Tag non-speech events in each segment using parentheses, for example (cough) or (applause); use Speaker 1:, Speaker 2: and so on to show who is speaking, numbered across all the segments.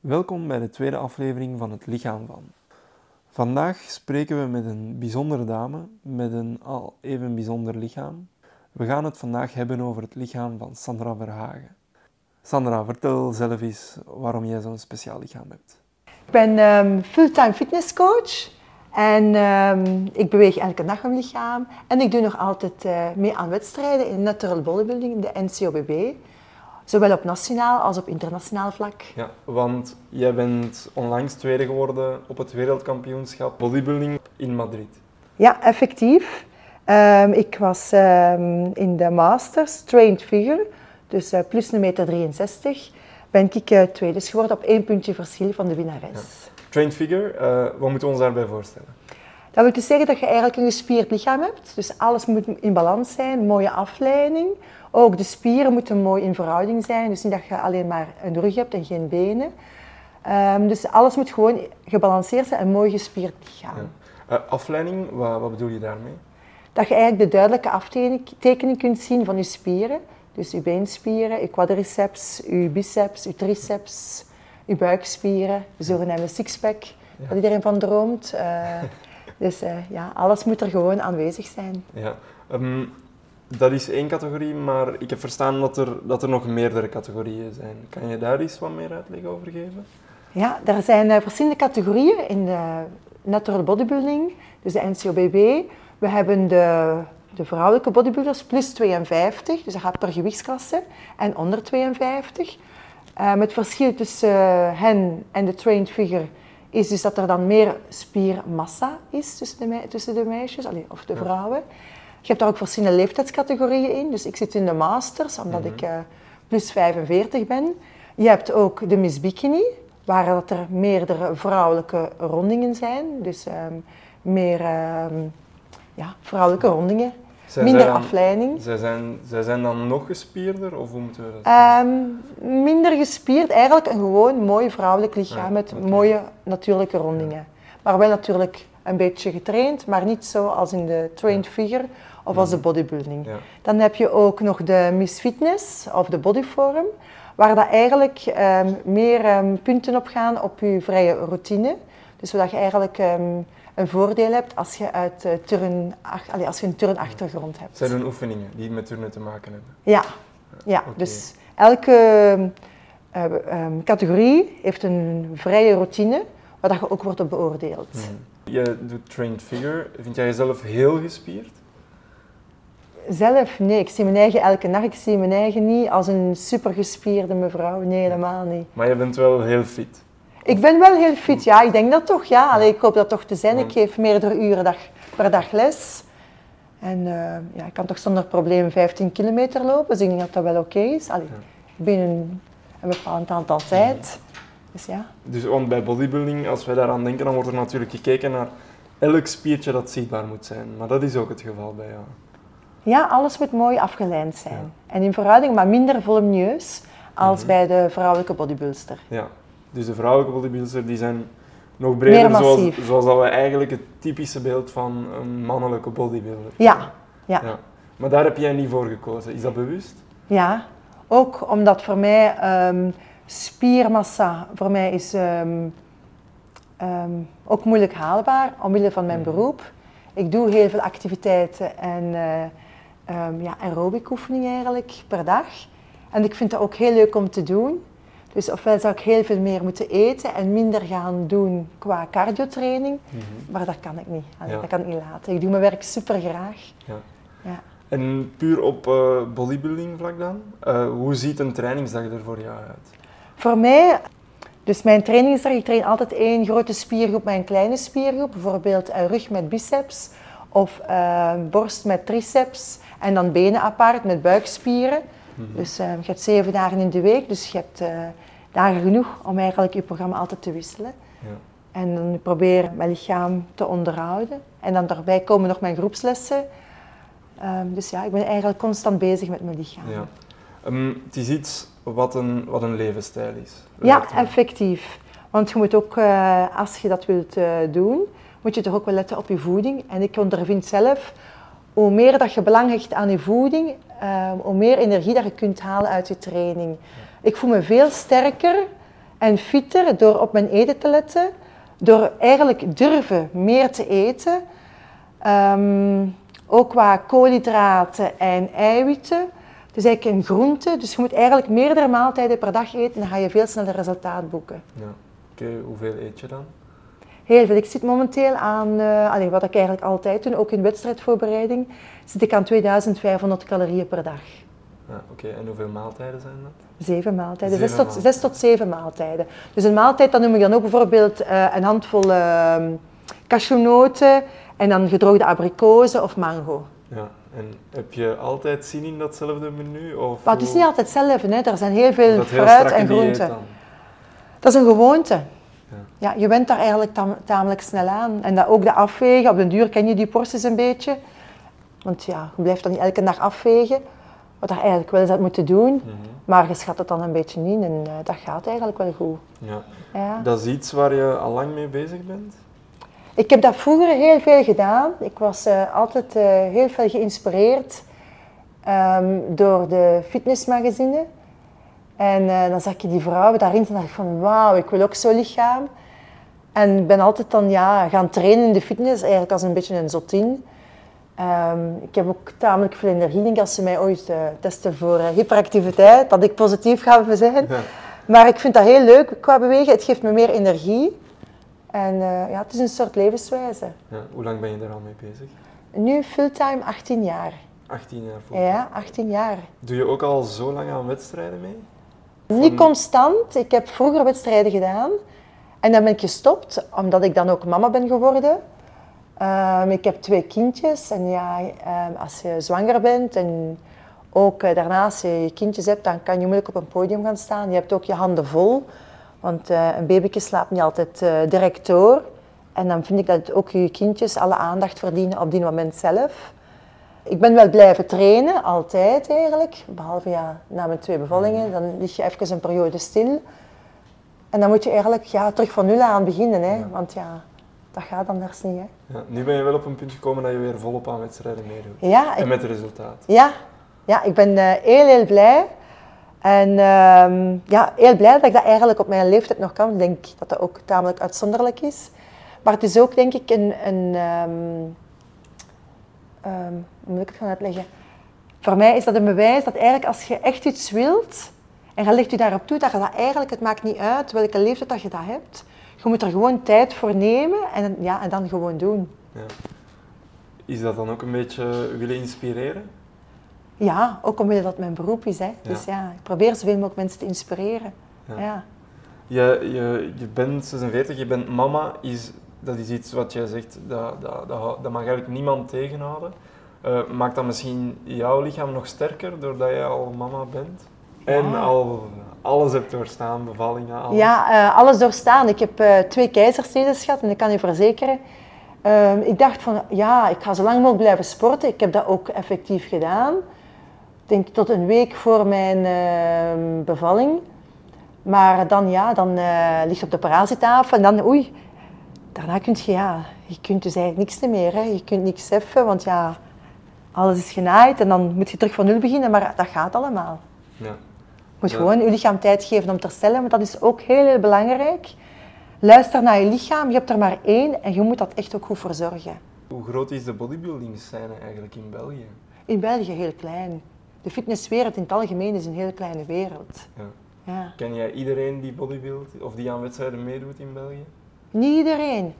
Speaker 1: Welkom bij de tweede aflevering van Het Lichaam van. Vandaag spreken we met een bijzondere dame met een al even bijzonder lichaam. We gaan het vandaag hebben over het lichaam van Sandra Verhagen. Sandra, vertel zelf eens waarom jij zo'n speciaal lichaam hebt.
Speaker 2: Ik ben um, fulltime fitnesscoach en um, ik beweeg elke dag mijn lichaam. En ik doe nog altijd uh, mee aan wedstrijden in natural bodybuilding, de NCOBB. Zowel op nationaal als op internationaal vlak.
Speaker 1: Ja, want jij bent onlangs tweede geworden op het wereldkampioenschap bodybuilding in Madrid.
Speaker 2: Ja, effectief. Um, ik was um, in de Masters, trained figure, dus uh, plus een meter 63, ben ik uh, tweede geworden op één puntje verschil van de winnares.
Speaker 1: Ja. Trained figure, uh, wat moeten we ons daarbij voorstellen?
Speaker 2: Dat wil dus zeggen dat je eigenlijk een gespierd lichaam hebt. Dus alles moet in balans zijn, mooie afleiding. Ook de spieren moeten mooi in verhouding zijn. Dus niet dat je alleen maar een rug hebt en geen benen. Um, dus alles moet gewoon gebalanceerd zijn en mooi gespierd lichaam.
Speaker 1: Ja. Uh, afleiding, wat, wat bedoel je daarmee?
Speaker 2: Dat je eigenlijk de duidelijke aftekening kunt zien van je spieren. Dus je beenspieren, je quadriceps, je biceps, je triceps, je buikspieren, de zogenaamde sixpack, ja. waar iedereen van droomt. Uh, (laughs) dus uh, ja, alles moet er gewoon aanwezig zijn.
Speaker 1: Ja. Um, dat is één categorie, maar ik heb verstaan dat er, dat er nog meerdere categorieën zijn. Kan je daar eens wat meer uitleg over geven?
Speaker 2: Ja, er zijn uh, verschillende categorieën in de natural bodybuilding, dus de NCOBB. We hebben de, de vrouwelijke bodybuilders plus 52, dus dat gaat per gewichtsklasse, en onder 52. Uh, het verschil tussen uh, hen en de trained figure is dus dat er dan meer spiermassa is tussen de, tussen de meisjes, allee, of de vrouwen. Je hebt daar ook verschillende leeftijdscategorieën in. Dus ik zit in de masters, omdat ik uh, plus 45 ben. Je hebt ook de Miss Bikini, waar dat er meerdere vrouwelijke rondingen zijn. Dus um, meer um, ja, vrouwelijke rondingen.
Speaker 1: Zij
Speaker 2: minder afleiding.
Speaker 1: Zij zijn, zij zijn dan nog gespierder, of hoe moeten we dat?
Speaker 2: Um, minder gespierd, eigenlijk een gewoon mooi vrouwelijk lichaam ja, met okay. mooie natuurlijke rondingen. Maar wel natuurlijk een beetje getraind, maar niet zo als in de trained figure of als de bodybuilding. Ja. Dan heb je ook nog de Miss Fitness of de Bodyform, waar dat eigenlijk um, meer um, punten op gaan op je vrije routine. Dus zodat je eigenlijk um, een voordeel hebt als je, uit, uh, turn, ach, allez, als je een turnachtergrond hebt.
Speaker 1: Zijn er oefeningen die met turnen te maken hebben?
Speaker 2: Ja, ja. Okay. dus elke uh, categorie heeft een vrije routine waar je ook wordt op beoordeeld.
Speaker 1: Mm. Je doet trained figure. Vind jij jezelf heel gespierd?
Speaker 2: Zelf, nee. Ik zie mijn eigen elke dag. Ik zie mijn eigen niet als een supergespierde mevrouw. Nee, helemaal niet.
Speaker 1: Maar je bent wel heel fit?
Speaker 2: Ik ben wel heel fit, ja. Ik denk dat toch, ja. Allee, ik hoop dat toch te zijn. Ik geef meerdere uren dag, per dag les. En uh, ja, ik kan toch zonder probleem 15 kilometer lopen. Dus ik denk dat dat wel oké okay is. Allee, binnen een bepaald aantal tijd. Dus ja.
Speaker 1: Dus want bij bodybuilding, als wij daaraan denken, dan wordt er natuurlijk gekeken naar elk spiertje dat zichtbaar moet zijn. Maar dat is ook het geval bij jou.
Speaker 2: Ja, alles moet mooi afgelijnd zijn. Ja. En in verhouding, maar minder volumineus als mm -hmm. bij de vrouwelijke bodybuilster.
Speaker 1: Ja, dus de vrouwelijke bodybuilster die zijn nog breder, zoals, zoals dat we eigenlijk het typische beeld van een mannelijke bodybuilder.
Speaker 2: Ja. ja. ja.
Speaker 1: Maar daar heb jij niet voor gekozen. Is dat bewust?
Speaker 2: Ja, ook omdat voor mij um, spiermassa voor mij is um, um, ook moeilijk haalbaar omwille van mijn beroep. Ik doe heel veel activiteiten en uh, ja, aerobic oefeningen eigenlijk per dag. En ik vind dat ook heel leuk om te doen. Dus ofwel zou ik heel veel meer moeten eten en minder gaan doen qua cardiotraining. Mm -hmm. Maar dat kan ik niet. Allee, ja. Dat kan ik niet laten. Ik doe mijn werk super graag.
Speaker 1: Ja. Ja. En puur op uh, bodybuilding vlak dan? Uh, hoe ziet een trainingsdag er voor jou uit?
Speaker 2: Voor mij, dus mijn trainingsdag, ik train altijd één grote spiergroep met een kleine spiergroep. Bijvoorbeeld uh, rug met biceps of borst met triceps. En dan benen apart met buikspieren. Mm -hmm. Dus je hebt zeven dagen in de week, dus je hebt dagen genoeg om eigenlijk je programma altijd te wisselen. Ja. En dan probeer mijn lichaam te onderhouden. En dan daarbij komen nog mijn groepslessen. Um, dus ja, ik ben eigenlijk constant bezig met mijn lichaam.
Speaker 1: Ja. Um, het is iets wat een, wat een levensstijl is.
Speaker 2: Ja, effectief. Want je moet ook, uh, als je dat wilt doen, moet je toch ook wel letten op je voeding. En ik ondervind zelf hoe meer dat je belang hecht aan je voeding, uh, hoe meer energie dat je kunt halen uit je training. Ik voel me veel sterker En fitter door op mijn eten te letten, door eigenlijk durven meer te eten. Ehm, ook qua koolhydraten en eiwitten. Dus eigenlijk een groente. Dus je moet eigenlijk meerdere maaltijden per dag eten. Dan ga je veel sneller resultaat boeken.
Speaker 1: Ja. Oké, hoeveel eet je dan?
Speaker 2: Heel veel. Ik zit momenteel aan, uh, wat ik eigenlijk altijd doe, ook in wedstrijdvoorbereiding, zit ik aan 2500 calorieën per dag.
Speaker 1: Ja, Oké, en hoeveel maaltijden zijn dat?
Speaker 2: Zeven maaltijden,
Speaker 1: Zeven
Speaker 2: zes, tot, zes tot zeven maaltijden. Dus een maaltijd, dan noem ik dan ook bijvoorbeeld uh, een handvol uh, cashewnoten en dan gedroogde abrikozen of mango.
Speaker 1: Ja, en heb je altijd zin in datzelfde menu? Of
Speaker 2: maar het is niet altijd hetzelfde, hè. er zijn heel veel
Speaker 1: dat
Speaker 2: fruit en groenten. Dat is een gewoonte.
Speaker 1: Ja.
Speaker 2: Ja, je bent daar eigenlijk tam- tamelijk snel aan. En dat ook de afwegen, op den duur ken je die porties een beetje. Want ja, je blijft dan niet elke dag afwegen. Wat je eigenlijk wel eens had moeten doen.
Speaker 1: Mhm.
Speaker 2: Maar je schat het dan een beetje in en eh, dat gaat eigenlijk wel goed.
Speaker 1: Ja.
Speaker 2: Ja.
Speaker 1: Dat is iets waar je al lang mee bezig bent?
Speaker 2: Ik heb dat vroeger heel veel gedaan. Ik was eh, altijd eh, heel veel geïnspireerd ehm, door de fitnessmagazine. En dan zag je die vrouwen daarin en dacht ik van wauw, ik wil ook zo'n lichaam. En ik ben altijd dan ja, gaan trainen in de fitness, eigenlijk als een beetje een zotin. Ehm, ik heb ook tamelijk veel energie. Denk als ze mij ooit eh, testen voor eh, hyperactiviteit, dat ik positief ga zijn.
Speaker 1: Ja.
Speaker 2: Maar ik vind dat heel leuk qua bewegen. Het geeft me meer energie. En eh, ja, het is een soort levenswijze.
Speaker 1: Ja. Hoe lang ben je daar al mee bezig?
Speaker 2: Nu fulltime 18 jaar.
Speaker 1: 18 jaar voor.
Speaker 2: Ja, 18 jaar.
Speaker 1: Doe je ook al zo lang aan wedstrijden mee?
Speaker 2: Niet constant. Ik heb vroeger wedstrijden gedaan. En dan ben ik gestopt, omdat ik dan ook mama ben geworden. Ehm, ik heb twee kindjes. En ja, ehm, als je zwanger bent en ook eh, daarnaast je je kindjes hebt, dan kan je moeilijk op een podium gaan staan. Je hebt ook je handen vol. Want eh, een babytje slaapt niet altijd eh, direct door. En dan vind ik dat ook je kindjes alle aandacht verdienen op die moment zelf. Ik ben wel blijven trainen, altijd eigenlijk. Behalve ja, na mijn twee bevallingen, dan lig je even een periode stil. En dan moet je eigenlijk ja, terug van nul aan beginnen. Hè?
Speaker 1: Ja.
Speaker 2: Want ja, dat gaat anders niet. Hè?
Speaker 1: Ja. Nu ben je wel op een punt gekomen dat je weer volop aan wedstrijden meedoet.
Speaker 2: Ja,
Speaker 1: En
Speaker 2: ik,
Speaker 1: met resultaat.
Speaker 2: ja, ja, ik ben eh, heel, heel blij. En ehm, ja, heel blij dat ik dat eigenlijk op mijn leeftijd nog kan. Ik denk dat dat ook tamelijk uitzonderlijk is. Maar het is ook, denk ik, een... een ehm, ehm, hoe moet ik het gaan uitleggen? Voor mij is dat een bewijs dat eigenlijk als je echt iets wilt en je legt je daarop toe, dat je dat eigenlijk, het maakt niet uit welke leeftijd dat je dat hebt. Je moet er gewoon tijd voor nemen en, ja, en dan gewoon doen.
Speaker 1: Ja. Is dat dan ook een beetje willen inspireren?
Speaker 2: Ja, ook omdat dat mijn beroep is. Hè. Dus ja, ik probeer zoveel mogelijk mensen te inspireren.
Speaker 1: Ja.
Speaker 2: Ja.
Speaker 1: Je, je, je bent 46, je bent mama. Is, dat is iets wat jij zegt, dat, dat, dat, mag eigenlijk niemand tegenhouden. Eh, maakt dat misschien jouw lichaam nog sterker doordat jij al mama bent? En al alles hebt doorstaan, bevallingen, alles?
Speaker 2: Ja, eh, alles doorstaan. Ik heb eh, twee keizersnedes gehad en ik kan je verzekeren. ehm, ik dacht van, ja, ik ga zo lang mogelijk blijven sporten. Ik heb dat ook effectief gedaan. Ik denk tot een week voor mijn ehm, bevalling. Maar dan, ja, dan eh, ligt op de operatietafel en dan, oei. Daarna kun je, ja, je kunt dus eigenlijk niks meer. Hè. Je kunt niks heffen, want ja, alles is genaaid. En dan moet je terug van nul beginnen, maar dat gaat allemaal.
Speaker 1: Ja.
Speaker 2: Je moet
Speaker 1: Ja.
Speaker 2: gewoon je lichaam tijd geven om te herstellen, want dat is ook heel, heel belangrijk. Luister naar je lichaam, je hebt er maar één en je moet dat echt ook goed verzorgen.
Speaker 1: Hoe groot is de bodybuilding scène eigenlijk in België?
Speaker 2: In België heel klein. De fitnesswereld in het algemeen is een heel kleine wereld.
Speaker 1: Ja.
Speaker 2: Ja.
Speaker 1: Ken jij iedereen die bodybuildt of die aan wedstrijden meedoet in België?
Speaker 2: Niet iedereen.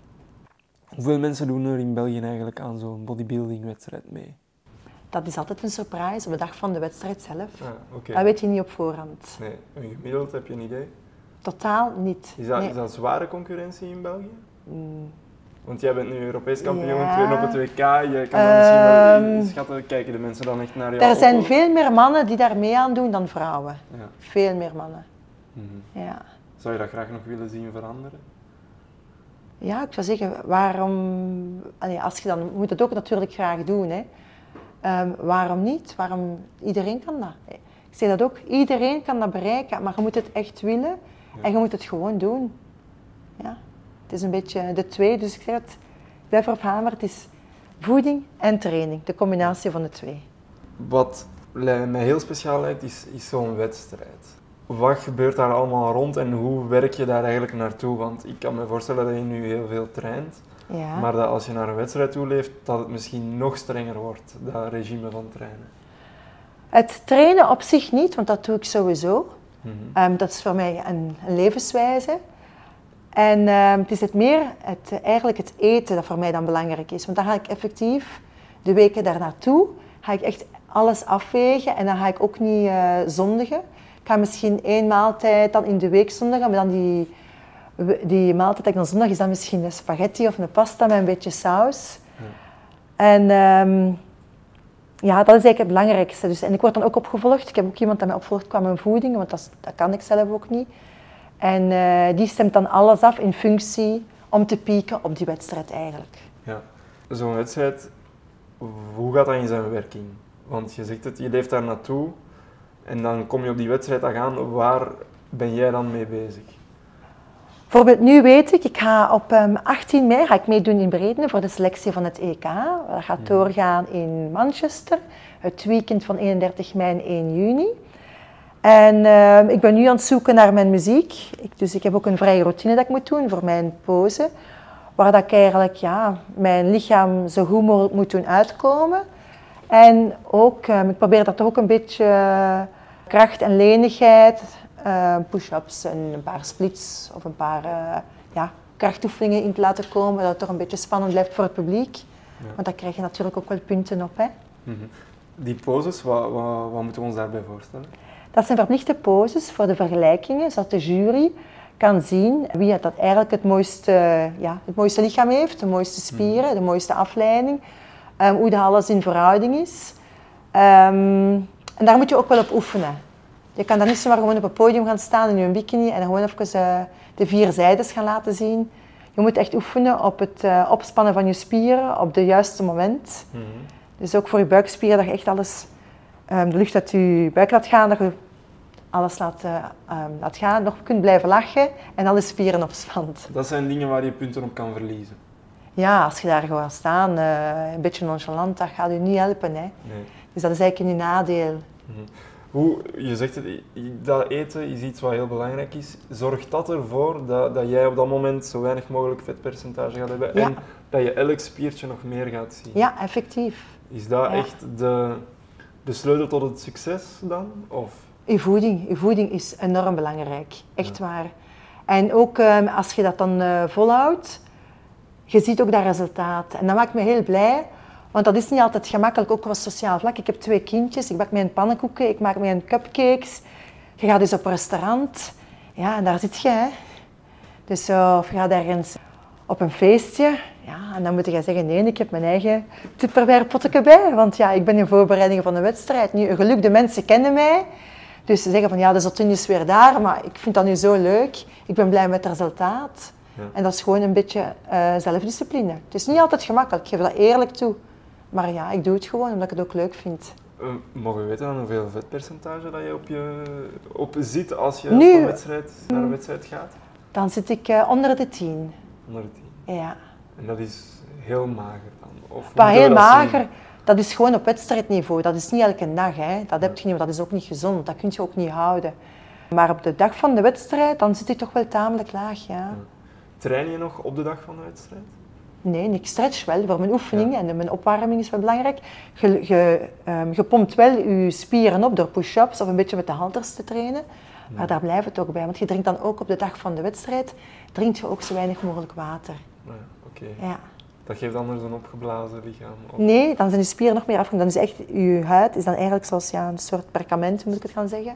Speaker 1: Hoeveel mensen doen er in België eigenlijk aan zo'n bodybuilding-wedstrijd mee?
Speaker 2: Dat is altijd een surprise op de dag van de wedstrijd zelf.
Speaker 1: Ah.
Speaker 2: Dat weet je niet op voorhand.
Speaker 1: Nee, een gemiddeld heb je een idee?
Speaker 2: Totaal niet.
Speaker 1: Is dat,
Speaker 2: Nee.
Speaker 1: is dat zware concurrentie in België?
Speaker 2: Mm.
Speaker 1: Want jij bent nu Europees kampioen,
Speaker 2: Ja.
Speaker 1: tweede op het WK. Je kan dat misschien wel
Speaker 2: Ehm.
Speaker 1: inschatten. Kijken de mensen dan echt naar jou?
Speaker 2: Er zijn veel meer mannen die daar mee aan doen dan vrouwen.
Speaker 1: Ja.
Speaker 2: Veel meer mannen.
Speaker 1: Mhm.
Speaker 2: Ja.
Speaker 1: Zou je dat graag nog willen zien veranderen?
Speaker 2: Ja, ik zou zeggen, waarom... Allee, als je dan je moet het ook natuurlijk graag doen. Hè. Ehm, waarom niet? Waarom... Iedereen kan dat. Ik zeg dat ook, iedereen kan dat bereiken, maar je moet het echt willen en je moet het gewoon doen. Ja. Het is een beetje de twee, dus ik zeg het, ik blijf erop hameren, het is voeding en training, de combinatie van de twee.
Speaker 1: Wat mij heel speciaal lijkt, is, is zo'n wedstrijd. wat gebeurt daar allemaal rond en hoe werk je daar eigenlijk naartoe? Want ik kan me voorstellen dat je nu heel veel traint,
Speaker 2: Ja.
Speaker 1: maar dat als je naar een wedstrijd toe leeft, dat het misschien nog strenger wordt, dat regime van trainen.
Speaker 2: Het trainen op zich niet, want dat doe ik sowieso.
Speaker 1: Mhm.
Speaker 2: Ehm, dat is voor mij een, een levenswijze. En ehm, het is het meer het, eigenlijk het eten dat voor mij dan belangrijk is. Want dan ga ik effectief de weken daarnaartoe, ga ik echt alles afwegen en dan ga ik ook niet eh, zondigen. Ik ga misschien één maaltijd dan in de week zondigen, maar dan die, die maaltijd dat ik dan zondag is dan misschien een spaghetti of een pasta met een beetje saus.
Speaker 1: Ja.
Speaker 2: En ehm, ja, dat is eigenlijk het belangrijkste. Dus, en ik word dan ook opgevolgd. Ik heb ook iemand dat mij opvolgt qua mijn voeding, want dat, dat kan ik zelf ook niet. En eh, die stemt dan alles af in functie om te pieken op die wedstrijd eigenlijk.
Speaker 1: Ja. Zo'n wedstrijd, hoe gaat dat in zijn werking? Want je zegt het, je leeft daar naartoe en dan kom je op die wedstrijd aan. Waar ben jij dan mee bezig?
Speaker 2: Bijvoorbeeld nu weet ik, ik ga op ehm, 18 mei ga ik meedoen in Bredene voor de selectie van het EK. Dat gaat doorgaan in Manchester, het weekend van 31 mei en 1 juni. En ehm, ik ben nu aan het zoeken naar mijn muziek. Ik, dus ik heb ook een vrije routine dat ik moet doen voor mijn pose. Waar dat ik eigenlijk ja, mijn lichaam zo goed mogelijk moet doen uitkomen. En ook, ehm, ik probeer dat toch ook een beetje eh, kracht en lenigheid, eh, push-ups en een paar splits of een paar eh, ja, krachtoefeningen in te laten komen. Dat het toch een beetje spannend blijft voor het publiek.
Speaker 1: Ja.
Speaker 2: Want daar krijg je natuurlijk ook wel punten op. Hè.
Speaker 1: Mhm. Die poses, wat, wat, wat moeten we ons daarbij voorstellen?
Speaker 2: Dat zijn verplichte poses voor de vergelijkingen, zodat de jury kan zien wie het dat eigenlijk het mooiste, ja, het mooiste lichaam heeft, de mooiste spieren, de mooiste afleiding, ehm, hoe dat alles in verhouding is. Ehm, en daar moet je ook wel op oefenen. Je kan dan niet zomaar gewoon op een podium gaan staan in je bikini en dan gewoon even eh, de vier zijdes gaan laten zien. Je moet echt oefenen op het eh, opspannen van je spieren op het juiste moment.
Speaker 1: Mhm.
Speaker 2: Dus ook voor je buikspieren, dat je echt alles, ehm, de lucht uit je buik laat gaan, dat je alles laat, laat gaan, nog kunt blijven lachen en alle spieren opspant.
Speaker 1: Dat zijn dingen waar je punten op kan verliezen.
Speaker 2: Ja, als je daar gewoon staat, eh, een beetje nonchalant, dat gaat je niet helpen. Hè.
Speaker 1: Nee.
Speaker 2: Dus dat is eigenlijk een nadeel.
Speaker 1: Hoe, je zegt het, dat eten is iets wat heel belangrijk is. Zorgt dat ervoor dat, dat jij op dat moment zo weinig mogelijk vetpercentage gaat hebben
Speaker 2: Ja.
Speaker 1: en dat je elk spiertje nog meer gaat zien?
Speaker 2: Ja, effectief.
Speaker 1: Is dat
Speaker 2: Ja.
Speaker 1: echt de, de sleutel tot het succes dan? Of?
Speaker 2: Je voeding, je voeding is enorm belangrijk, echt waar. En ook ehm, als je dat dan eh, volhoudt, je ziet ook dat resultaat. En dat maakt me heel blij, want dat is niet altijd gemakkelijk, ook op sociaal vlak. Ik heb twee kindjes, ik bak mijn pannenkoeken, ik maak mijn cupcakes. Je gaat dus op een restaurant, ja, en daar zit je. Hè. Dus zo, of je gaat ergens op een feestje, ja, en dan moet je zeggen, nee, ik heb mijn eigen tupperware potje bij, want ja, ik ben in voorbereiding van een wedstrijd. Nu, geluk, de mensen kennen mij, dus ze zeggen van, ja, de zottin is weer daar, maar ik vind dat nu zo leuk. Ik ben blij met het resultaat.
Speaker 1: Ja.
Speaker 2: En dat is gewoon een beetje eh, zelfdiscipline. Het is niet altijd gemakkelijk, ik geef dat eerlijk toe. Maar ja, ik doe het gewoon omdat ik het ook leuk vind.
Speaker 1: Eh, mogen we weten hoeveel vetpercentage dat je op, je, op zit als je
Speaker 2: Nu-
Speaker 1: op een wedstrijd, naar een wedstrijd gaat?
Speaker 2: Dan zit ik eh, onder de 10.
Speaker 1: Onder de 10.
Speaker 2: Ja.
Speaker 1: En dat is heel mager dan? Of
Speaker 2: Maar heel
Speaker 1: dat zien?
Speaker 2: mager, dat is gewoon op wedstrijdniveau. Dat is niet elke dag. Hè. Dat heb je niet, dat is ook niet gezond. Dat kun je ook niet houden. Maar op de dag van de wedstrijd, dan zit ik toch wel tamelijk laag. Ja.
Speaker 1: Train je nog op de dag van de wedstrijd?
Speaker 2: Nee, ik stretch wel voor mijn oefening en mijn opwarming is wel belangrijk. Je, je, ehm, je pompt wel je spieren op door push-ups of een beetje met de halters te trainen. Maar daar blijft het ook bij, want je drinkt dan ook op de dag van de wedstrijd, drinkt je ook zo weinig mogelijk water.
Speaker 1: Ja, Oké.
Speaker 2: Ja.
Speaker 1: Dat geeft anders een opgeblazen lichaam. Of-
Speaker 2: Nee, dan zijn je spieren nog meer afgekomen. Dan is echt, je huid is dan eigenlijk zoals ja, een soort perkament, moet ik het gaan zeggen.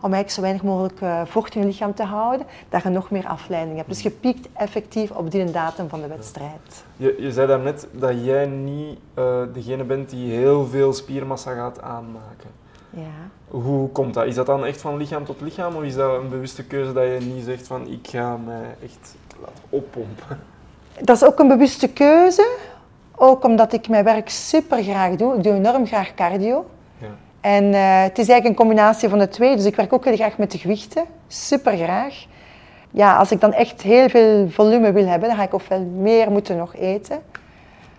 Speaker 2: Om eigenlijk zo weinig mogelijk eh, vocht in je lichaam te houden, dat je nog meer afleiding hebt. Dus je piekt effectief op die datum van de wedstrijd.
Speaker 1: Je, je zei daarnet dat jij niet eh, degene bent die heel veel spiermassa gaat aanmaken.
Speaker 2: Ja.
Speaker 1: Hoe komt dat? Is dat dan echt van lichaam tot lichaam of is dat een bewuste keuze dat je niet zegt van ik ga mij echt laten oppompen?
Speaker 2: Dat is ook een bewuste keuze. Ook omdat ik mijn werk super graag doe. Ik doe enorm graag cardio. En eh, het is eigenlijk een combinatie van de twee. Dus ik werk ook heel graag met de gewichten. Super graag. Ja, als ik dan echt heel veel volume wil hebben, dan ga ik ofwel meer moeten nog eten.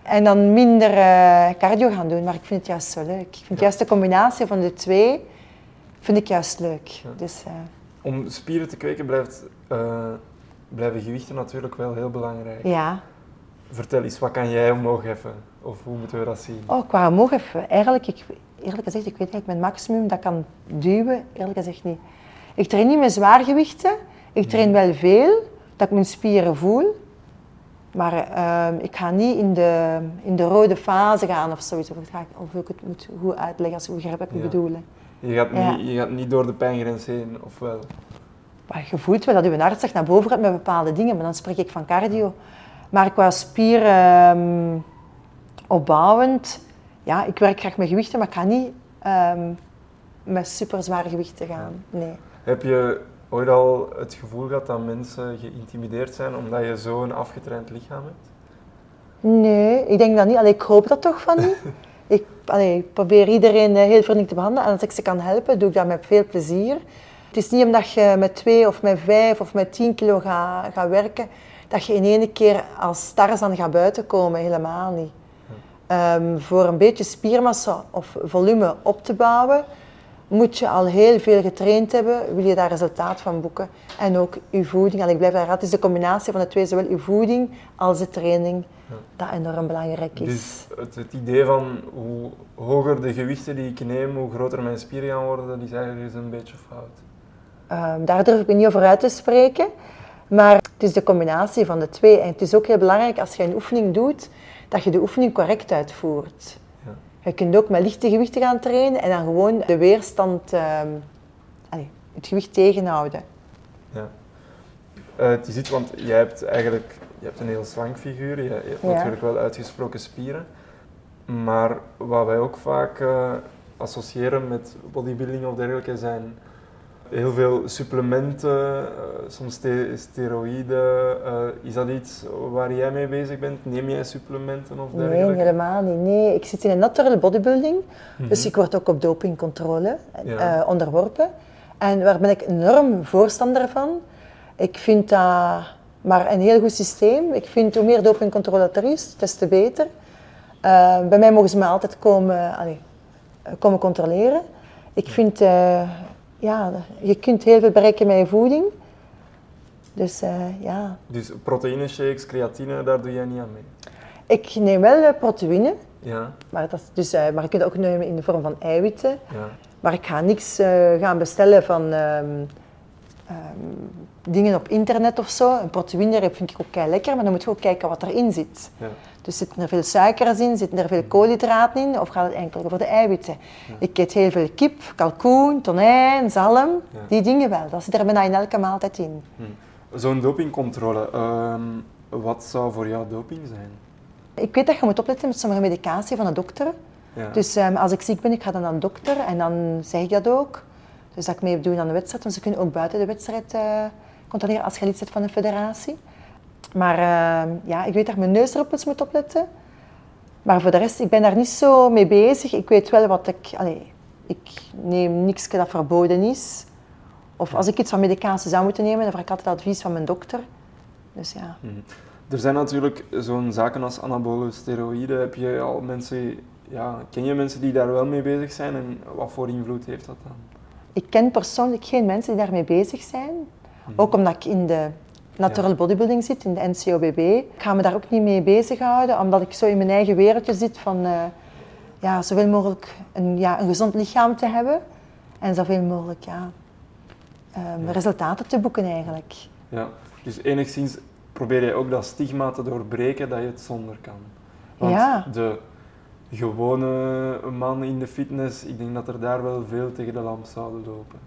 Speaker 2: En dan minder eh, cardio gaan doen. Maar ik vind het juist zo leuk. Ik vind juist de combinatie van de twee vind ik juist leuk. Dus, eh,
Speaker 1: Om spieren te kweken blijft, blijven gewichten natuurlijk wel heel belangrijk.
Speaker 2: ja.
Speaker 1: Vertel eens, wat kan jij omhoog heffen? Of hoe moeten we dat zien?
Speaker 2: Oh, qua omhoog even. Eigenlijk, ik, eerlijk gezegd, ik weet eigenlijk mijn maximum dat ik kan duwen, eerlijk gezegd niet. Ik train niet met zwaargewichten. Ik train wel veel, dat ik mijn spieren voel. Maar ehm, ik ga niet in de, in de rode fase gaan of zoiets. Of, ga ik- of ik het moet goed uitleggen als je begrijpt wat ik
Speaker 1: Ja.
Speaker 2: bedoel.
Speaker 1: Je gaat,
Speaker 2: Ja.
Speaker 1: niet, je gaat niet door de pijngrens heen, of wel?
Speaker 2: Maar je voelt wel dat je hart zich naar boven gaat met bepaalde dingen, maar dan spreek ik van cardio. Maar qua spier ehm, opbouwend, ja, ik werk graag met gewichten, maar ik ga niet ehm, met super zware gewichten gaan. Nee.
Speaker 1: Heb je ooit al het gevoel gehad dat mensen geïntimideerd zijn omdat je zo'n afgetraind lichaam hebt?
Speaker 2: Nee, ik denk dat niet. Allee, ik hoop dat toch van niet. (laughs) ik, allee, ik probeer iedereen eh, heel vriendelijk te behandelen en als ik ze kan helpen, doe ik dat met veel plezier. Het is niet omdat je met twee of met vijf of met tien kilo gaat gaat werken, dat je in één keer als Tarzan gaat buiten komen. Helemaal niet. Ehm, voor een beetje spiermassa of volume op te bouwen, moet je al heel veel getraind hebben, wil je daar resultaat van boeken. En ook je voeding. En ik blijf daar altijd, is de combinatie van de twee, zowel je voeding als de training, dat enorm belangrijk is.
Speaker 1: Dus het, het idee van hoe hoger de gewichten die ik neem, hoe groter mijn spieren gaan worden, dat is eigenlijk een beetje fout.
Speaker 2: Ehm, daar durf ik me niet over uit te spreken. Maar het is de combinatie van de twee. En het is ook heel belangrijk als je een oefening doet, dat je de oefening correct uitvoert.
Speaker 1: Ja.
Speaker 2: Je kunt ook met lichte gewichten gaan trainen en dan gewoon de weerstand, ehm, het gewicht tegenhouden.
Speaker 1: Ja. Eh, het is iets, want jij hebt eigenlijk je hebt een heel slank figuur, je, je hebt
Speaker 2: Ja.
Speaker 1: natuurlijk wel uitgesproken spieren. Maar wat wij ook vaak eh, associëren met bodybuilding of dergelijke zijn heel veel supplementen, eh, soms ste- steroïden. Eh, is dat iets waar jij mee bezig bent? Neem jij supplementen of
Speaker 2: Nee,
Speaker 1: dergelijke?
Speaker 2: helemaal niet. Nee, ik zit in een natural bodybuilding, dus
Speaker 1: Mhm.
Speaker 2: ik word ook op dopingcontrole
Speaker 1: Ja.
Speaker 2: eh, onderworpen. En waar ben ik enorm voorstander van. Ik vind dat maar een heel goed systeem. Ik vind hoe meer dopingcontrole er is, des te beter. Bij mij mogen ze me altijd komen, allee, eh, komen controleren. Ik vind, eh, ja, je kunt heel veel bereiken met je voeding. Dus eh, ja,
Speaker 1: Dus proteïne shakes, creatine, daar doe jij niet aan mee?
Speaker 2: ik neem wel eh, proteïne.
Speaker 1: Ja,
Speaker 2: Maar, dat, dus, eh, maar je kunt het ook nemen in de vorm van eiwitten.
Speaker 1: ja.
Speaker 2: Maar ik ga niks gaan bestellen van ehm, ehm, dingen op internet of zo. Een proteïne vind ik ook kei lekker, maar dan moet je ook kijken wat erin zit.
Speaker 1: ja.
Speaker 2: Dus zitten er veel suikers in, zitten er veel koolhydraten in, of gaat het enkel over de eiwitten? Ik eet heel veel kip, kalkoen, tonijn, zalm,
Speaker 1: Ja.
Speaker 2: die dingen wel. Dat zit er bijna in elke maaltijd in.
Speaker 1: Zo'n dopingcontrole, ehm, wat zou voor jou doping zijn?
Speaker 2: Ik weet dat je moet opletten met sommige medicatie van een dokter.
Speaker 1: Ja.
Speaker 2: Dus ehm, als ik ziek ben, ik ga dan naar een dokter en dan zeg ik dat ook. Dus dat ik mee doe aan de wedstrijd, want ze kunnen ook buiten de wedstrijd eh, controleren als je lid bent van een federatie. Maar ehm, ja, ik weet dat ik mijn neusdruppels moet opletten. Maar voor de rest, ik ben daar niet zo mee bezig. Ik weet wel wat ik... Allee, ik neem niks dat verboden is. Of als ik iets van medicatie zou moeten nemen, dan vraag ik altijd advies van mijn dokter. Dus ja.
Speaker 1: Mhm. Er zijn natuurlijk zo'n zaken als anabole steroïden. Heb je al mensen, ja, ken je mensen die daar wel mee bezig zijn en wat voor invloed heeft dat dan?
Speaker 2: Ik ken persoonlijk geen mensen die daarmee bezig zijn. Ook omdat ik in de natural bodybuilding zit, in de NCOBB. Ik ga me daar ook niet mee bezighouden, omdat ik zo in mijn eigen wereldje zit van eh, ja, zoveel mogelijk een, ja, een gezond lichaam te hebben. En zoveel mogelijk ja, ehm,
Speaker 1: Ja.
Speaker 2: resultaten te boeken eigenlijk.
Speaker 1: Ja, dus enigszins probeer je ook dat stigma te doorbreken dat je het zonder kan. Want
Speaker 2: Ja.
Speaker 1: de gewone man in de fitness, ik denk dat er daar wel veel tegen de lamp zouden lopen.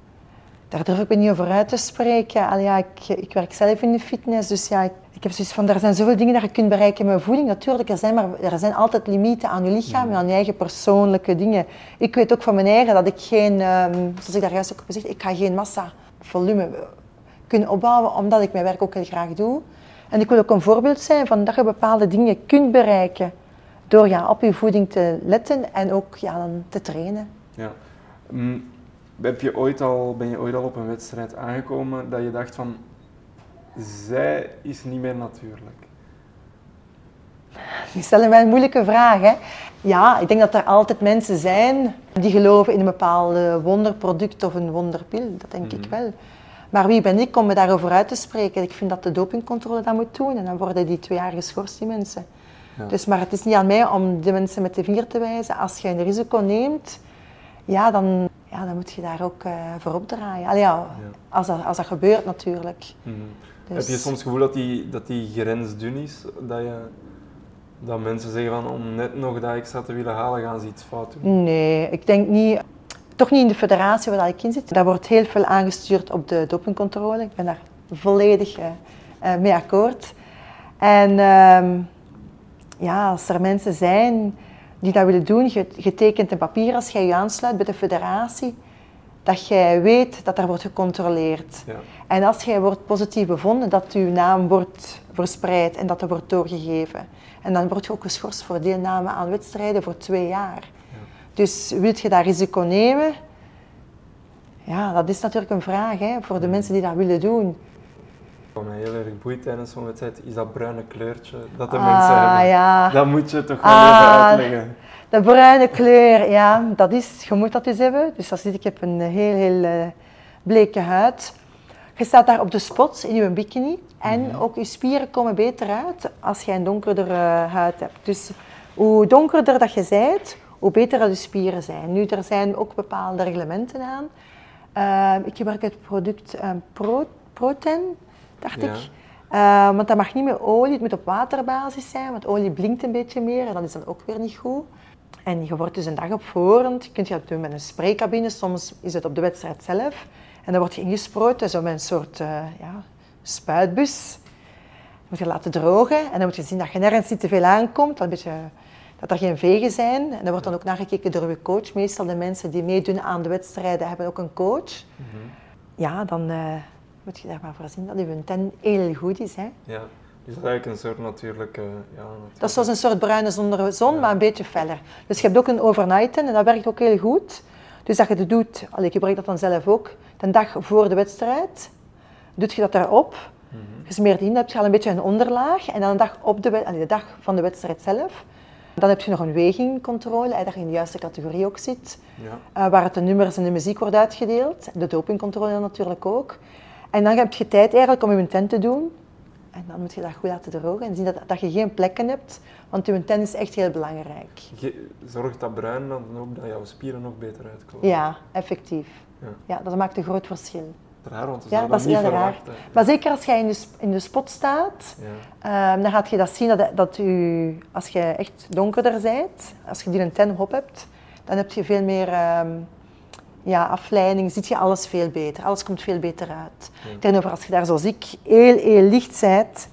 Speaker 2: Daar durf ik me niet over uit te spreken. Allee, ja, ik, ik werk zelf in de fitness, dus ja, ik, ik heb zoiets van, er zijn zoveel dingen dat je kunt bereiken met voeding. Natuurlijk, er zijn, maar, er zijn altijd limieten aan je lichaam en aan je eigen persoonlijke dingen. Ik weet ook van mijn eigen dat ik geen, ehm, zoals ik daar juist ook heb gezegd, ik ga geen massa, volume kunnen opbouwen, omdat ik mijn werk ook heel graag doe. En ik wil ook een voorbeeld zijn van dat je bepaalde dingen kunt bereiken door ja, op je voeding te letten en ook ja, dan te trainen.
Speaker 1: Ja. Mm, Heb je ooit al, ben je ooit al op een wedstrijd aangekomen dat je dacht van, zij is niet meer natuurlijk?
Speaker 2: Je stelt mij een moeilijke vraag. Hè? Ja, ik denk dat er altijd mensen zijn die geloven in een bepaald wonderproduct of een wonderpil. Dat denk ik wel. Maar wie ben ik om me daarover uit te spreken? Ik vind dat de dopingcontrole dat moet doen en dan worden die twee jaar geschorst, die mensen. Ja. Dus, maar het is niet aan mij om de mensen met de vinger te wijzen. Als je een risico neemt, ja, dan, ja, dan moet je daar ook uh, voor opdraaien. Allee, ja, Als, dat, als dat gebeurt natuurlijk.
Speaker 1: Mhm. dus... Heb je soms het gevoel dat die, dat die grens dun is? Dat, je, dat mensen zeggen van om net nog dat extra te willen halen, gaan ze iets fout doen?
Speaker 2: Nee, ik denk niet. Toch niet in de federatie waar ik in zit. Daar wordt heel veel aangestuurd op de dopingcontrole. Ik ben daar volledig uh, uh, mee akkoord. En ehm, ja, als er mensen zijn die dat willen doen, je, tekent een papier als jij je aansluit bij de federatie, dat jij weet dat er wordt gecontroleerd. Ja. En als jij wordt positief bevonden, dat je naam wordt verspreid en dat er wordt doorgegeven. En dan word je ook geschorst voor deelname aan wedstrijden voor twee jaar. Ja. Dus wilt je dat risico nemen? Ja, dat is natuurlijk een vraag hè, voor de mensen die dat willen doen.
Speaker 1: Wat mij heel erg boeit tijdens zo'n wedstrijd is dat bruine kleurtje dat de mensen ah, hebben.
Speaker 2: Ja.
Speaker 1: Dat moet je toch wel even ah, uitleggen.
Speaker 2: De bruine kleur, ja, dat is, je moet dat dus hebben. Dus als je ziet, ik heb een heel, heel uh, bleke huid. Je staat daar op de spot in je bikini en mhm. ook je spieren komen beter uit als je een donkerder uh, huid hebt. Dus hoe donkerder dat je bent, hoe beter je spieren zijn. Nu, er zijn ook bepaalde reglementen aan. Uh, ik gebruik het product Pro, Proten dacht ik. Uh, want dat mag niet met olie, het moet op waterbasis zijn, want olie blinkt een beetje meer en dat is dan ook weer niet goed. En je wordt dus een dag op voorhand, je kunt je dat doen met een spraykabine, soms is het op de wedstrijd zelf. En dan word je ingesproten, zo met een soort uh, ja, spuitbus. Je moet je laten drogen en dan moet je zien dat je nergens niet te veel aankomt, dat, een beetje, dat er geen vegen zijn. En dan wordt dan ook nagekeken door je coach. Meestal de mensen die meedoen aan de wedstrijden hebben ook een coach. Mhm. Ja, dan... Uh, moet je daar maar voor zien dat je ten heel goed is. Hè?
Speaker 1: Ja, dus dat is eigenlijk een soort natuurlijke... Ja,
Speaker 2: Dat is zoals een soort bruine zonder zon, maar een beetje feller. Dus je hebt ook een overnighten en dat werkt ook heel goed. Dus dat je het doet, allee, ik gebruik dat dan zelf ook, de dag voor de wedstrijd, doet je dat daarop. Mm -hmm. Je smeert in, dan heb je al een beetje een onderlaag. En dan de dag, op de, allee, de dag van de wedstrijd zelf, dan heb je nog een wegingcontrole, dat je in de juiste categorie ook zit. Ja. Uh, waar het de nummers en de muziek wordt uitgedeeld. De dopingcontrole natuurlijk ook. En dan heb je tijd eigenlijk om je tent te doen. En dan moet je dat goed laten drogen en zien dat, dat je geen plekken hebt, want je tent is echt heel belangrijk.
Speaker 1: Je zorgt dat bruin dan ook dat jouw spieren ook beter uitkomen?
Speaker 2: Ja, effectief. Ja. ja dat maakt een groot verschil.
Speaker 1: Raar, want ja, dat is niet verwachten.
Speaker 2: Maar zeker als jij in de, in de spot staat, ja. um, dan gaat je dat zien dat, dat u, als je echt donkerder bent, als je die een tent op hebt, dan heb je veel meer um, ja, afleiding, ziet je alles veel beter. Alles komt veel beter uit. Ja. Tegenover als je daar zoals ik heel, heel licht bent,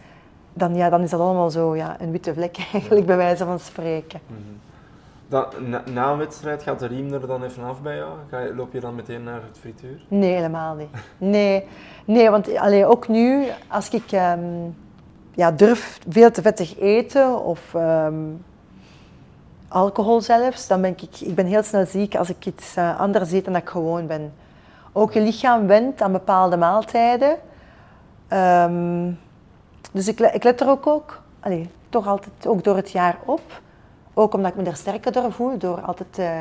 Speaker 2: dan, ja, dan is dat allemaal zo ja, een witte vlek (laughs) eigenlijk, bij wijze van spreken. Mm
Speaker 1: -hmm. na, na, een wedstrijd gaat de riem er dan even af bij jou? Ga je, loop je dan meteen naar het frituur?
Speaker 2: Nee, helemaal niet. Nee, nee want allee, ook nu, als ik um, ja, durf veel te vettig eten of um, alcohol zelfs, dan ben ik, ik ben heel snel ziek als ik iets uh, anders eet dan dat ik gewoon ben. Ook je lichaam wendt aan bepaalde maaltijden. Um, dus ik, ik, let er ook, ook allez, toch altijd ook door het jaar op. Ook omdat ik me er sterker door voel, door altijd uh,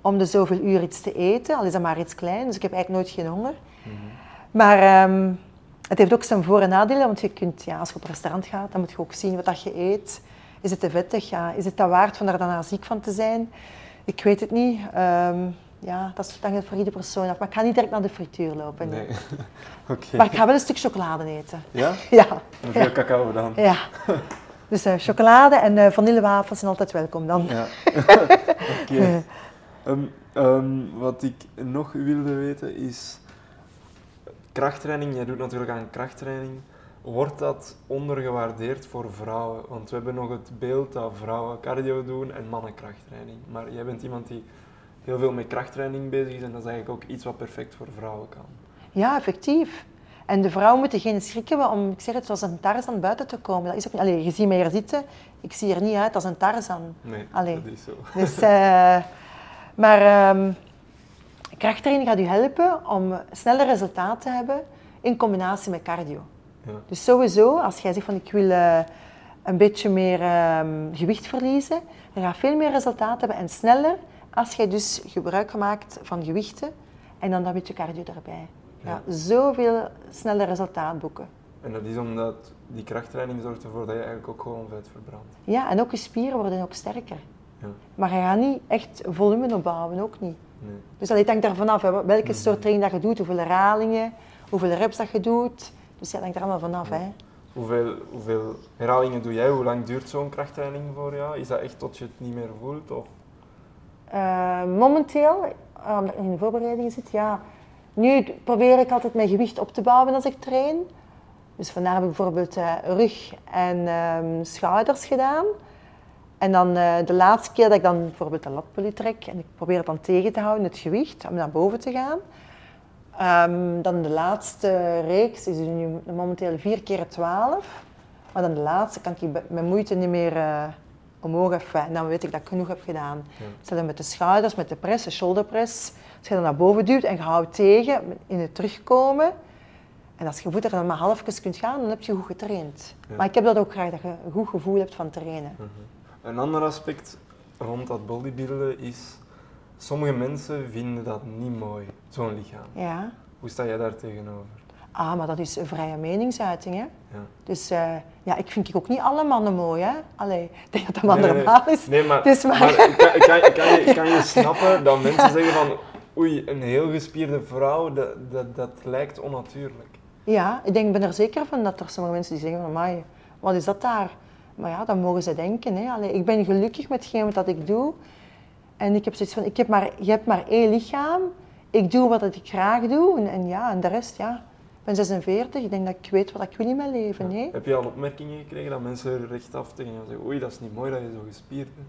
Speaker 2: om de zoveel uur iets te eten, al is dat maar iets klein. Dus ik heb eigenlijk nooit geen honger. Mm -hmm. Maar um, het heeft ook zijn voor- en nadelen, want je kunt, ja, als je op een restaurant gaat, dan moet je ook zien wat dat je eet. Is het te vettig? Ja. Is het dat waard om daar dan ziek van te zijn? Ik weet het niet. Um, ja, dat dan voor iedere persoon af. Maar ik ga niet direct naar de frituur lopen. Nee. (laughs) okay. Maar ik ga wel een stuk chocolade eten.
Speaker 1: Ja? (laughs)
Speaker 2: Ja.
Speaker 1: En veel cacao dan?
Speaker 2: Ja. Dus uh, chocolade en uh, vanillewafels zijn altijd welkom dan. Ja. (laughs)
Speaker 1: Oké. Um, um, wat ik nog wilde weten is krachttraining. Jij doet natuurlijk aan krachttraining. Wordt dat ondergewaardeerd voor vrouwen? Want we hebben nog het beeld dat vrouwen cardio doen en mannen krachttraining. Maar jij bent iemand die heel veel met krachttraining bezig is en dat is eigenlijk ook iets wat perfect voor vrouwen kan.
Speaker 2: Ja, effectief. En de vrouwen moeten geen schrik hebben om, ik zeg het, zoals een tarzan buiten te komen. Dat is ook niet, allee, je ziet mij hier zitten, ik zie er niet uit als een tarzan.
Speaker 1: Nee, allee. dat is zo.
Speaker 2: Dus, uh, maar um, krachttraining gaat u helpen om sneller resultaten te hebben in combinatie met cardio. Dus sowieso, als jij zegt van ik wil uh, een beetje meer ehm, gewicht verliezen. Je gaat veel meer resultaat hebben en sneller als je dus gebruik maakt van gewichten en dan dat beetje cardio erbij. Ja, zoveel sneller resultaat boeken.
Speaker 1: En dat is omdat die krachttraining zorgt ervoor dat je eigenlijk ook gewoon vet verbrandt.
Speaker 2: Ja, en ook je spieren worden ook sterker. Ja. Maar je gaat niet echt volume opbouwen, ook niet. Nee. Dus dat hangt er vanaf, welke mhm. soort training dat je doet, hoeveel herhalingen, hoeveel reps dat je doet. Dus dat hangt er allemaal vanaf. Hè.
Speaker 1: Hoeveel, hoeveel herhalingen doe jij? Hoe lang duurt zo'n krachttraining voor jou? Is dat echt tot je het niet meer voelt? Of?
Speaker 2: Uh, momenteel, omdat ik in de voorbereiding zit, ja. Nu probeer ik altijd mijn gewicht op te bouwen als ik train. Dus vandaag heb ik bijvoorbeeld uh, rug en um, schouders gedaan. En dan uh, de laatste keer dat ik dan bijvoorbeeld een latpully trek en ik probeer het dan tegen te houden, het gewicht, om naar boven te gaan. Um, dan de laatste reeks is nu momenteel 4 keer 12. Maar dan de laatste kan ik met moeite niet meer uh, omhoog. En dan weet ik dat ik genoeg heb gedaan. Ja. Zet dan met de schouders, met de press, de shoulder press. Als je dan naar boven duwt en je houdt tegen in het terugkomen. En als je voet er dan maar halfjes kunt gaan, dan heb je goed getraind. Maar ik heb dat ook graag, dat je een goed gevoel hebt van trainen. Mhm.
Speaker 1: Een ander aspect rond dat bodybuilden is, sommige mensen vinden dat niet mooi, zo'n lichaam. Ja. Hoe sta jij daar tegenover?
Speaker 2: Ah, maar dat is een vrije meningsuiting, hè. Ja. Dus uh, ja, ik vind ik ook niet alle mannen mooi, hè. Allee, ik denk dat dat maar normaal is.
Speaker 1: Nee, maar, dus maar... maar kan, kan, kan, je, kan je (laughs) snappen dat mensen zeggen van... Oei, een heel gespierde vrouw, dat, dat, dat lijkt onnatuurlijk.
Speaker 2: Ja, ik denk, ben er zeker van dat er sommige mensen die zeggen van... Amai, wat is dat daar? Maar ja, dan mogen ze denken. Hè. Allee, ik ben gelukkig met hetgeen wat ik doe. En ik heb zoiets van, ik heb maar, je hebt maar één lichaam. Ik doe wat ik graag doe. En, en ja, en de rest, ja. Ik ben 46, ik denk dat ik weet wat ik wil in mijn leven. Ja.
Speaker 1: Heb je al opmerkingen gekregen dat mensen rechtaf tegen je zeggen, oei, dat is niet mooi dat je zo gespierd bent?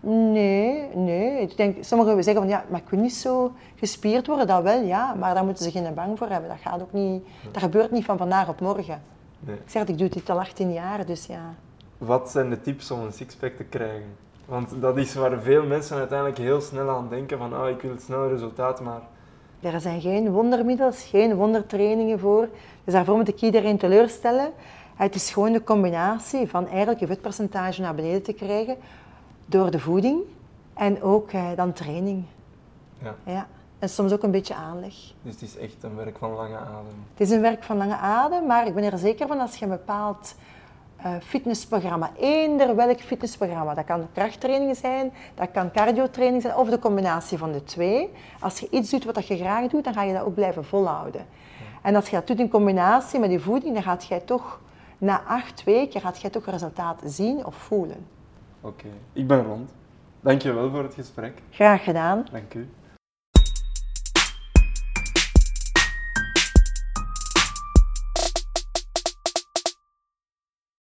Speaker 2: Nee, nee. Ik denk, sommigen zeggen van ja, maar ik wil niet zo gespierd worden, dat wel, ja. Maar daar moeten ze geen bang voor hebben. Dat gaat ook niet, dat gebeurt niet van vandaag op morgen. Nee. Ik zeg dat ik doe dit al 18 jaar, dus ja.
Speaker 1: Wat zijn de tips om een sixpack te krijgen? Want dat is waar veel mensen uiteindelijk heel snel aan denken van oh, ik wil het snel resultaat, maar...
Speaker 2: Er zijn geen wondermiddels, geen wondertrainingen voor. Dus daarvoor moet ik iedereen teleurstellen. Het is gewoon de combinatie van eigenlijk je vetpercentage naar beneden te krijgen door de voeding en ook eh, dan training. Ja. ja. En soms ook een beetje aanleg.
Speaker 1: Dus het is echt een werk van lange adem?
Speaker 2: Het is een werk van lange adem, maar ik ben er zeker van als je een bepaald uh, fitnessprogramma, eender welk fitnessprogramma, dat kan krachttraining zijn, dat kan cardiotraining zijn, of de combinatie van de twee. Als je iets doet wat je graag doet, dan ga je dat ook blijven volhouden. En als je dat doet in combinatie met die voeding, dan gaat jij toch na acht weken gaat jij toch resultaat zien of voelen.
Speaker 1: Oké, ik ben rond. Dank je wel voor het gesprek.
Speaker 2: Graag gedaan.
Speaker 1: Dank u.